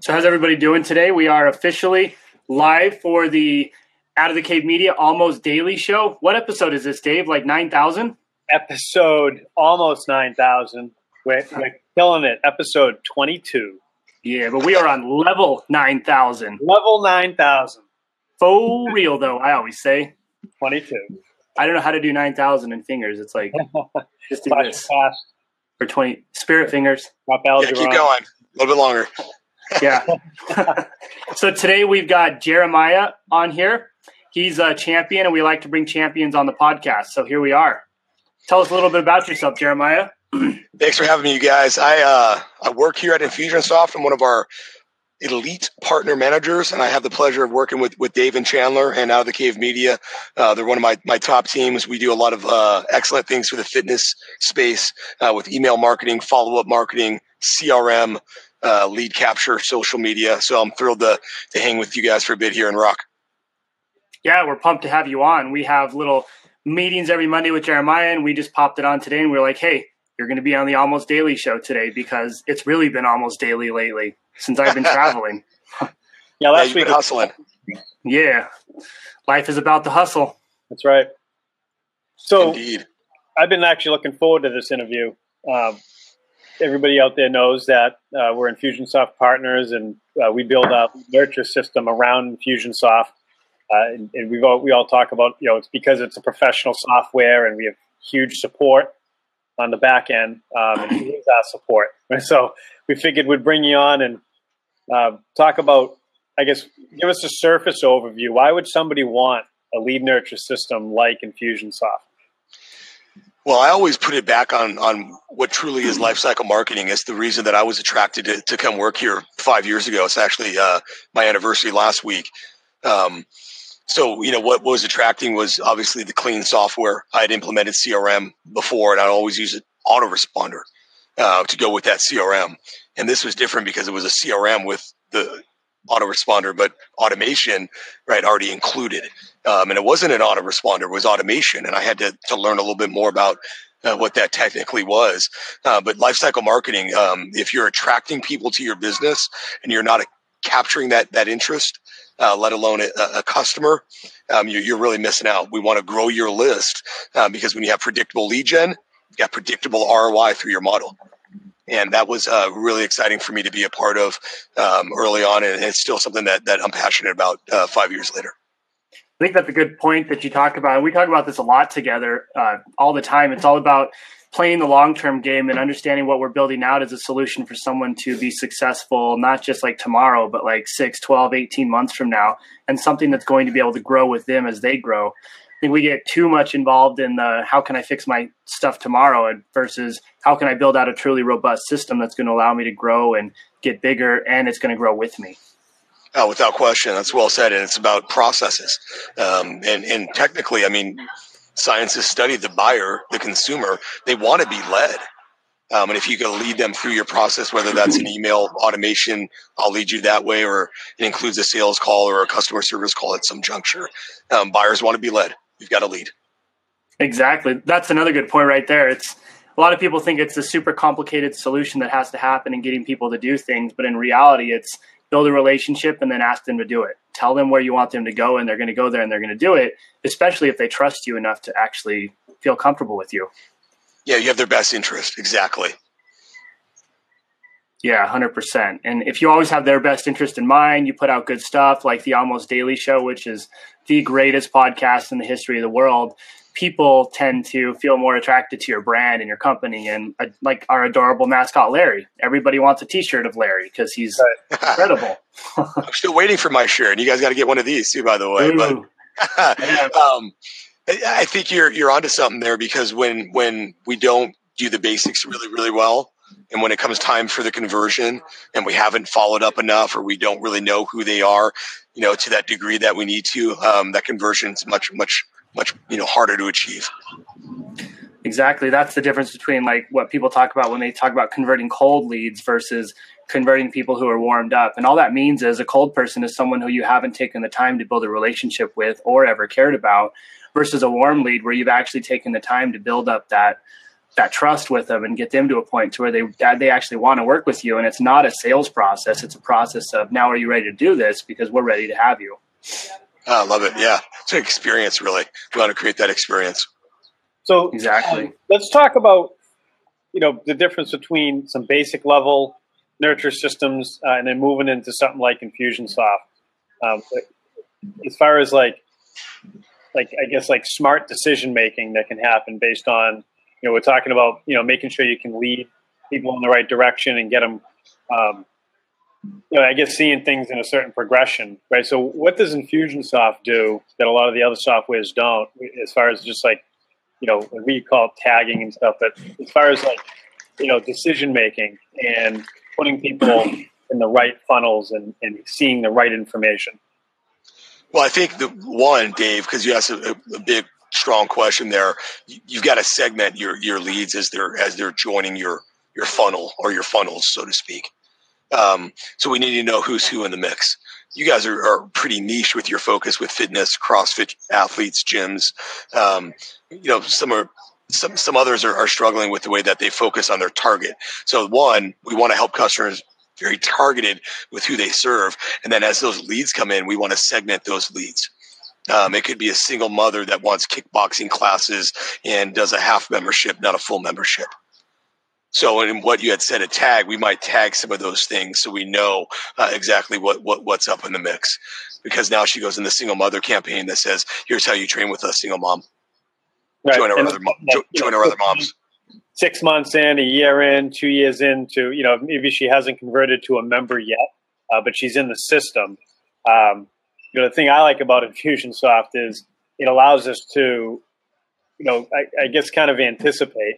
So, how's everybody doing today? We are officially live for the Out of the Cave Media Almost Daily Show. What episode is this, Dave? Like 9,000? Episode almost 9,000. We're, we're killing it. Episode 22. Yeah, but we are on level 9,000. Level 9,000. For real, though, I always say. 22. I don't know how to do 9,000 in fingers. It's like, just do this. fast. For 20, spirit fingers. Drop Yeah, algebra. keep going. A little bit longer. Yeah. so today we've got Jeremiah on here. He's a champion, and we like to bring champions on the podcast. So here we are. Tell us a little bit about yourself, Jeremiah. Thanks for having me, you guys. I uh, I work here at Infusionsoft. I'm one of our elite partner managers, and I have the pleasure of working with with Dave and Chandler and Out of the Cave Media. Uh, they're one of my my top teams. We do a lot of uh, excellent things for the fitness space uh, with email marketing, follow up marketing, CRM. Uh, lead capture, social media. So I'm thrilled to to hang with you guys for a bit here in Rock. Yeah, we're pumped to have you on. We have little meetings every Monday with Jeremiah, and we just popped it on today, and we are like, hey, you're going to be on the Almost Daily show today because it's really been almost daily lately since I've been traveling. Yeah, Yeah, last you've week. hustling. Yeah, life is about the hustle. That's right. So Indeed. I've been actually looking forward to this interview. Um, everybody out there knows that uh, we're Infusionsoft partners, and uh, we build a nurture system around Infusionsoft. Uh, and, and we all we all talk about you know it's because it's a professional software, and we have huge support on the back end, um, and he's our support. So we figured we'd bring you on and uh, talk about, I guess, give us a surface overview. Why would somebody want a lead nurture system like Infusionsoft? Well, I always put it back on on what truly is life cycle marketing. It's the reason that I was attracted to, to come work here five years ago. It's actually uh, my anniversary last week. Um, so, you know, what was attracting was obviously the clean software. I had implemented CRM before, and I always use an autoresponder uh, to go with that CRM. And this was different because it was a CRM with the autoresponder, but automation, right, already included. Um, and it wasn't an autoresponder; it was automation, and I had to to learn a little bit more about uh, what that technically was. Uh, but lifecycle marketing, um, if you're attracting people to your business and you're not uh, capturing that that interest, uh, let alone a, a customer, um, you're, you're really missing out. We want to grow your list uh, because when you have predictable lead gen, you got predictable ROI through your model. And that was uh, really exciting for me to be a part of um, early on, and it's still something that, that I'm passionate about uh, five years later. I think that's a good point that you talk about. We talk about this a lot together uh, all the time. It's all about playing the long term game and understanding what we're building out as a solution for someone to be successful, not just like tomorrow, but like 6, 12, 18 months from now, and something that's going to be able to grow with them as they grow. I think we get too much involved in the how can I fix my stuff tomorrow versus how can I build out a truly robust system that's going to allow me to grow and get bigger and it's going to grow with me. Oh, without question, that's well said, and it's about processes. Um, and and technically, I mean, science has studied the buyer, the consumer. They want to be led, um, and if you can lead them through your process, whether that's an email automation, I'll lead you that way, or it includes a sales call or a customer service call at some juncture. Um, buyers want to be led. You've got to lead. Exactly. That's another good point right there. It's a lot of people think it's a super complicated solution that has to happen in getting people to do things, but in reality, it's build a relationship and then ask them to do it. Tell them where you want them to go, and they're going to go there and they're going to do it, especially if they trust you enough to actually feel comfortable with you. Yeah, you have their best interest. Exactly. Yeah, 100%. And if you always have their best interest in mind, you put out good stuff like the Almost Daily Show, which is the greatest podcast in the history of the world. People tend to feel more attracted to your brand and your company, and uh, like our adorable mascot Larry. Everybody wants a T-shirt of Larry because he's incredible. I'm still waiting for my shirt, and you guys got to get one of these too, by the way. But um, I I think you're you're onto something there because when when we don't do the basics really really well, and when it comes time for the conversion, and we haven't followed up enough, or we don't really know who they are, you know, to that degree that we need to, um, that conversion is much much much you know harder to achieve. Exactly. That's the difference between like what people talk about when they talk about converting cold leads versus converting people who are warmed up. And all that means is a cold person is someone who you haven't taken the time to build a relationship with or ever cared about versus a warm lead where you've actually taken the time to build up that that trust with them and get them to a point to where they they actually want to work with you. And it's not a sales process; it's a process of now are you ready to do this because we're ready to have you. I love it. Yeah, it's an experience. Really, we want to create that experience. So exactly. Um, let's talk about you know the difference between some basic level nurture systems uh, and then moving into something like Infusionsoft. Um, as far as like like I guess like smart decision making that can happen based on you know we're talking about you know making sure you can lead people in the right direction and get them um, you know I guess seeing things in a certain progression right so what does Infusionsoft do that a lot of the other softwares don't as far as just like you know what we call tagging and stuff but as far as like you know decision making and putting people in the right funnels and, and seeing the right information well, I think the one, Dave, because you asked a, a, big, strong question there. You've got to segment your your leads as they're as they're joining your your funnel or your funnels, so to speak. Um, so we need to know who's who in the mix. You guys are, are pretty niche with your focus with fitness, CrossFit athletes, gyms. Um, you know, some are some some others are, are struggling with the way that they focus on their target. So one, we want to help customers very targeted with who they serve. And then as those leads come in, we want to segment those leads. Um, it could be a single mother that wants kickboxing classes and does a half membership, not a full membership. So, in what you had said, a tag, we might tag some of those things so we know uh, exactly what, what what's up in the mix. Because now she goes in the single mother campaign that says, "Here's how you train with a single mom. Right. Join our and other join our other moms." six months in, a year in, two years into, you know, maybe she hasn't converted to a member yet, uh, but she's in the system. Um, you know, the thing I like about Infusionsoft is it allows us to, you know, I, I guess kind of anticipate,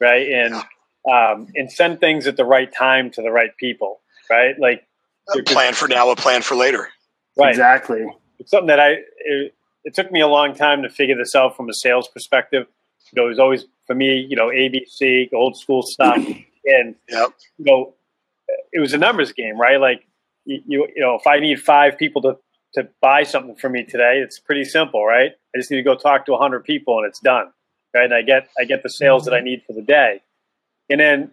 right, and um, and send things at the right time to the right people, right? Like a plan for now, a plan for later. Right. Exactly. It's something that I. It, it took me a long time to figure this out from a sales perspective. You know, it was always for me, you know, ABC, old school stuff, and yep. you know, it was a numbers game, right? Like you, you, you know, if I need five people to to buy something for me today, it's pretty simple, right? I just need to go talk to hundred people and it's done, right? And I get I get the sales that I need for the day, and then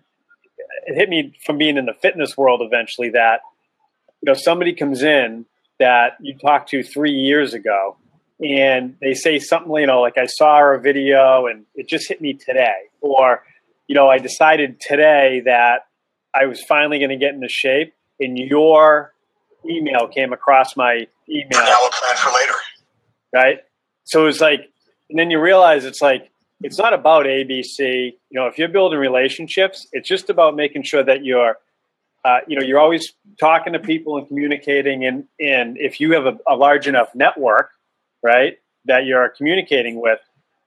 it hit me from being in the fitness world eventually that you know somebody comes in that you talked to three years ago and they say something, you know, like I saw a video and it just hit me today, or you know, I decided today that I was finally going to get into shape, and your email came across my email. Now a plan for later, right? So it's like, and then you realize it's like it's not about ABC. You know, if you're building relationships, it's just about making sure that you're uh, you know you're always talking to people and communicating and and if you have a, a, large enough network right, that you're communicating with,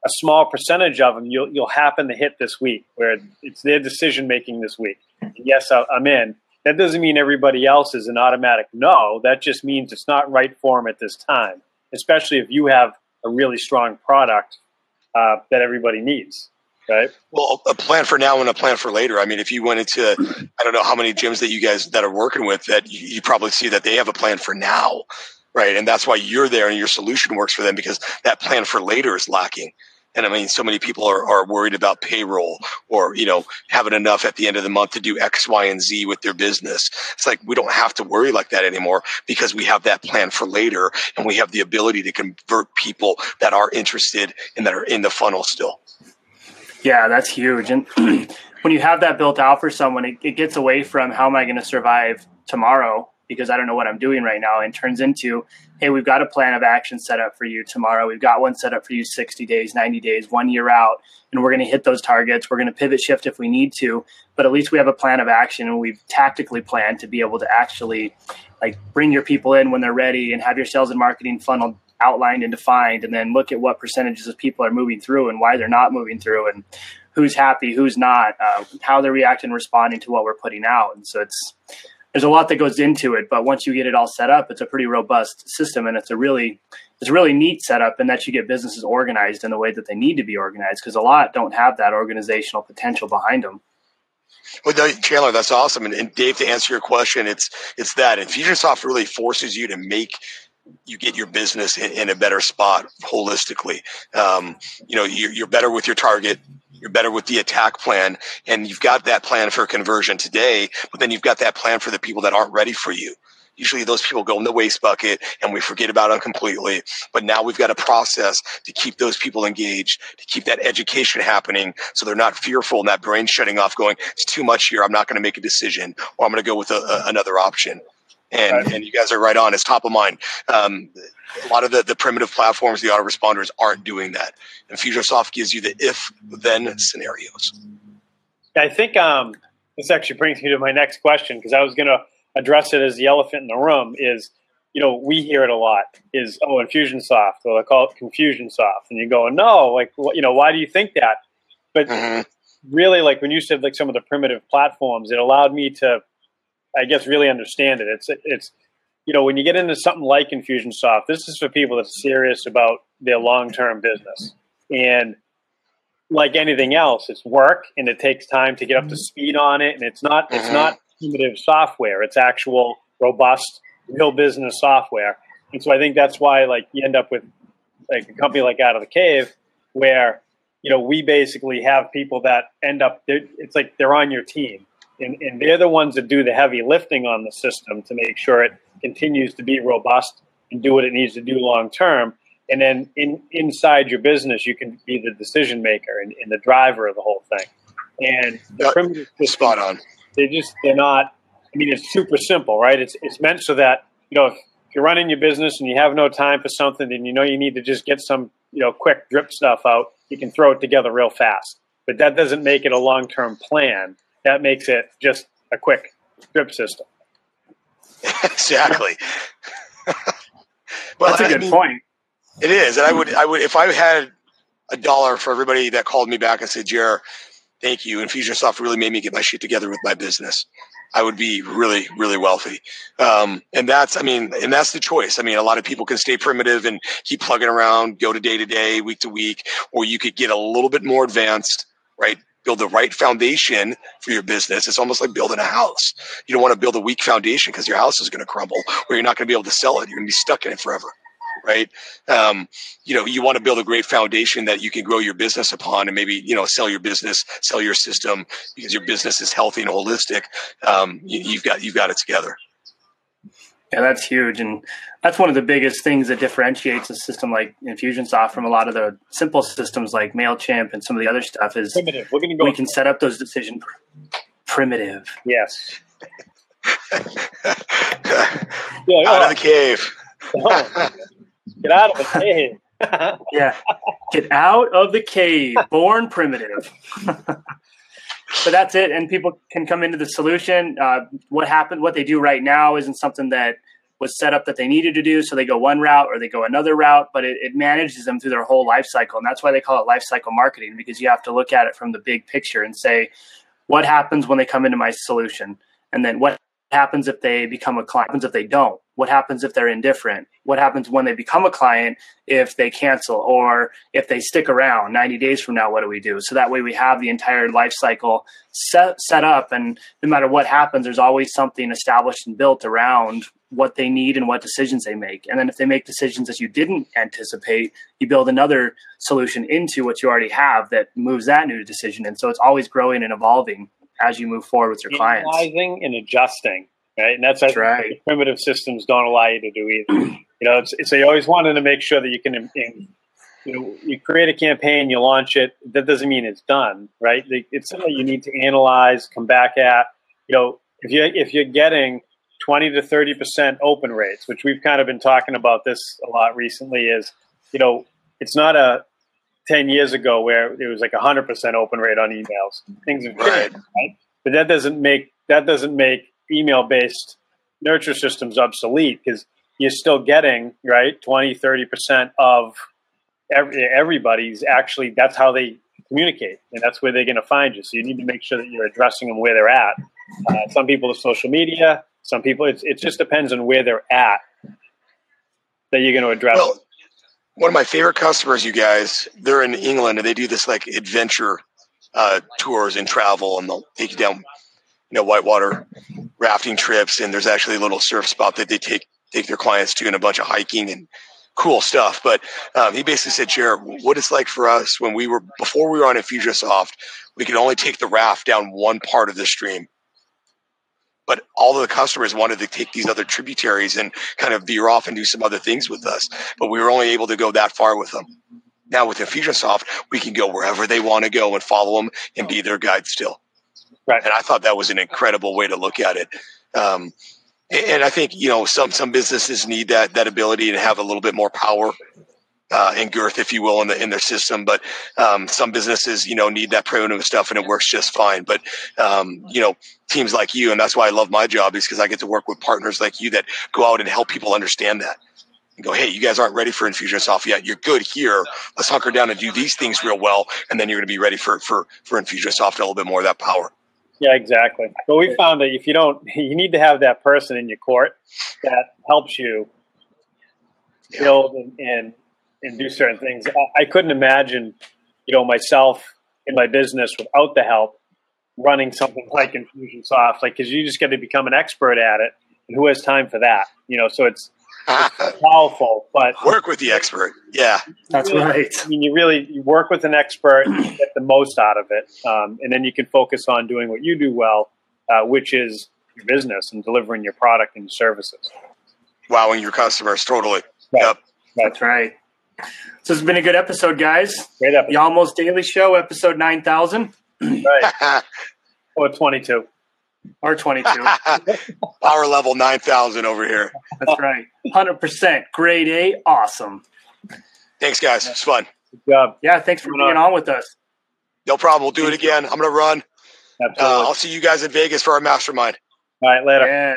a small percentage of them you'll, you'll happen to hit this week where it's their decision making this week. Yes, I'm in. That doesn't mean everybody else is an automatic no. That just means it's not right for them at this time, especially if you have a really strong product uh, that everybody needs. Right. Well, a plan for now and a plan for later. I mean, if you went into, I don't know how many gyms that you guys that are working with that you, you probably see that they have a plan for now right? And that's why you're there and your solution works for them because that plan for later is lacking. And I mean, so many people are, are worried about payroll or, you know, having enough at the end of the month to do X, Y, and Z with their business. It's like we don't have to worry like that anymore because we have that plan for later and we have the ability to convert people that are interested and that are in the funnel still. Yeah, that's huge. And when you have that built out for someone, it, it gets away from how am I going to survive tomorrow because I don't know what I'm doing right now and turns into, hey, we've got a plan of action set up for you tomorrow. We've got one set up for you 60 days, 90 days, one year out, and we're going to hit those targets. We're going to pivot shift if we need to, but at least we have a plan of action and we've tactically planned to be able to actually like bring your people in when they're ready and have your sales and marketing funnel outlined and defined and then look at what percentages of people are moving through and why they're not moving through and who's happy, who's not, uh, how they're reacting responding to what we're putting out. And so it's there's a lot that goes into it, but once you get it all set up, it's a pretty robust system, and it's a really it's a really neat setup, and that you get businesses organized in the way that they need to be organized because a lot don't have that organizational potential behind them. Well, Chandler, that's awesome. And, and, Dave, to answer your question, it's it's that Infusionsoft really forces you to make you get your business in, in a better spot holistically. Um, you know, you're, you're better with your target. You're better with the attack plan, and you've got that plan for conversion today. But then you've got that plan for the people that aren't ready for you usually those people go in the waste bucket and we forget about them completely. But now we've got a process to keep those people engaged, to keep that education happening so they're not fearful and that brain shutting off going, it's too much here. I'm not going to make a decision or I'm going to go with a, a, another option. And, right. and you guys are right on. It's top of mind. Um, a lot of the, the primitive platforms, the autoresponders aren't doing that. Infusionsoft gives you the if then scenarios. I think um, this actually brings me to my next question because I was going to address it as the elephant in the room is, you know, we hear it a lot is, oh, Infusionsoft, or they call it Confusionsoft. And you go, no, like, you know, why do you think that? But mm-hmm. really, like when you said like some of the primitive platforms, it allowed me to, I guess, really understand it. It's, it's, you know, when you get into something like Infusionsoft, this is for people that's serious about their long term business. And like anything else, it's work and it takes time to get up to speed on it. And it's not, mm-hmm. it's not primitive software. It's actual robust, real business software. And so I think that's why like you end up with like a company like Out of the Cave, where you know we basically have people that end up. It's like they're on your team, and, and they're the ones that do the heavy lifting on the system to make sure it continues to be robust and do what it needs to do long term. And then in inside your business, you can be the decision maker and, and the driver of the whole thing. And the yep. primitive spot on they just they're not. I mean, it's super simple, right? It's it's meant so that you know if, if you're running your business and you have no time for something, and you know you need to just get some you know quick drip stuff out, you can throw it together real fast. But that doesn't make it a long term plan. That makes it just a quick drip system. exactly. well, That's a good I mean, point. It is, and I would, I would, if I had a dollar for everybody that called me back and said, "Jer, thank you. Infusionsoft really made me get my shit together with my business. I would be really, really wealthy. Um, and that's, I mean, and that's the choice. I mean, a lot of people can stay primitive and keep plugging around, go to day to day, week to week, or you could get a little bit more advanced, right? Build the right foundation for your business. It's almost like building a house. You don't want to build a weak foundation because your house is going to crumble or you're not going to be able to sell it. You're going to be stuck in it forever right? Um, you know, you want to build a great foundation that you can grow your business upon and maybe, you know, sell your business, sell your system because your business is healthy and holistic. Um, you, have got, you've got it together. Yeah, that's huge. And that's one of the biggest things that differentiates a system like Infusionsoft from a lot of the simple systems like MailChimp and some of the other stuff is primitive. We're gonna go we can set up those decisions primitive. Yes. yeah, Out of the cave. Get out of the cave. yeah. Get out of the cave. Born primitive. But that's it. And people can come into the solution. Uh, what happened, what they do right now isn't something that was set up that they needed to do. So they go one route or they go another route, but it, it manages them through their whole life cycle. And that's why they call it life cycle marketing because you have to look at it from the big picture and say, what happens when they come into my solution? And then what happens if they become a client? What happens if they don't? What happens if they're indifferent? What happens when they become a client if they cancel or if they stick around 90 days from now? What do we do? So that way we have the entire life cycle set, set up. And no matter what happens, there's always something established and built around what they need and what decisions they make. And then if they make decisions that you didn't anticipate, you build another solution into what you already have that moves that new decision. And so it's always growing and evolving as you move forward with your clients. And adjusting, right? And that's, that's right. primitive systems don't allow you to do either. you know, it's, so you always wanted to make sure that you can, in, you know, you create a campaign, you launch it. That doesn't mean it's done, right? It's something you need to analyze, come back at. You know, if you if you're getting 20 to 30 percent open rates, which we've kind of been talking about this a lot recently, is you know, it's not a 10 years ago where it was like a 100% open rate on emails. Things have changed, right. right? But that doesn't make that doesn't make email based nurture systems obsolete because you're still getting right 20 30% of every, everybody's actually that's how they communicate and that's where they're going to find you. So you need to make sure that you're addressing them where they're at. Uh, some people are social media some people it's, it just depends on where they're at that you're going to address. Well, one of my favorite customers, you guys, they're in England and they do this like adventure uh, tours and travel, and they'll take you down, you know, whitewater rafting trips. And there's actually a little surf spot that they take take their clients to, and a bunch of hiking and cool stuff. But um, he basically said, Jared, what it's like for us when we were before we were on Infusionsoft, we could only take the raft down one part of the stream. But all of the customers wanted to take these other tributaries and kind of veer off and do some other things with us. But we were only able to go that far with them. Now with Infusionsoft, we can go wherever they want to go and follow them and be their guide still. Right. And I thought that was an incredible way to look at it. Um, and I think you know some some businesses need that that ability to have a little bit more power uh, and girth, if you will, in the in their system. But um, some businesses, you know, need that primitive stuff, and it works just fine. But um, you know, teams like you, and that's why I love my job, is because I get to work with partners like you that go out and help people understand that. And go, hey, you guys aren't ready for Infusionsoft yet. You're good here. Let's hunker down and do these things real well, and then you're going to be ready for for for Infusionsoft a little bit more of that power. Yeah, exactly. But we found that if you don't, you need to have that person in your court that helps you build and, and, and do certain things. I, I couldn't imagine, you know, myself in my business without the help running something like Infusionsoft, like, because you just got to become an expert at it. And who has time for that? You know, so it's, it's powerful, but work with the expert. Yeah, that's really, right. I mean, you really you work with an expert, you get the most out of it, um, and then you can focus on doing what you do well, uh, which is your business and delivering your product and your services. Wowing your customers, totally. Right. Yep. That's right. So it's been a good episode, guys. Great episode. The Almost Daily Show, episode 9000 Right. or 22. Or 22. Power level 9000 over here. That's right. 100% grade A. Awesome. Thanks, guys. It's fun. Good job. Yeah, thanks for being on with us. No problem. We'll do it again. I'm going to run. Absolutely. Uh, I'll see you guys in Vegas for our mastermind. All right, later. Yeah.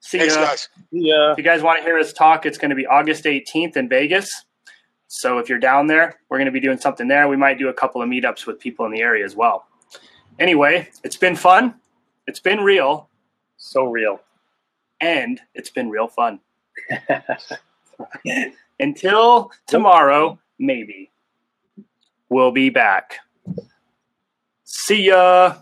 See Thanks, ya. guys. Yeah. If you guys want to hear us talk, it's going to be August 18th in Vegas. So if you're down there, we're going to be doing something there. We might do a couple of meetups with people in the area as well. Anyway, it's been fun. It's been real. So real. And it's been real fun. Until tomorrow, maybe. We'll be back. See ya.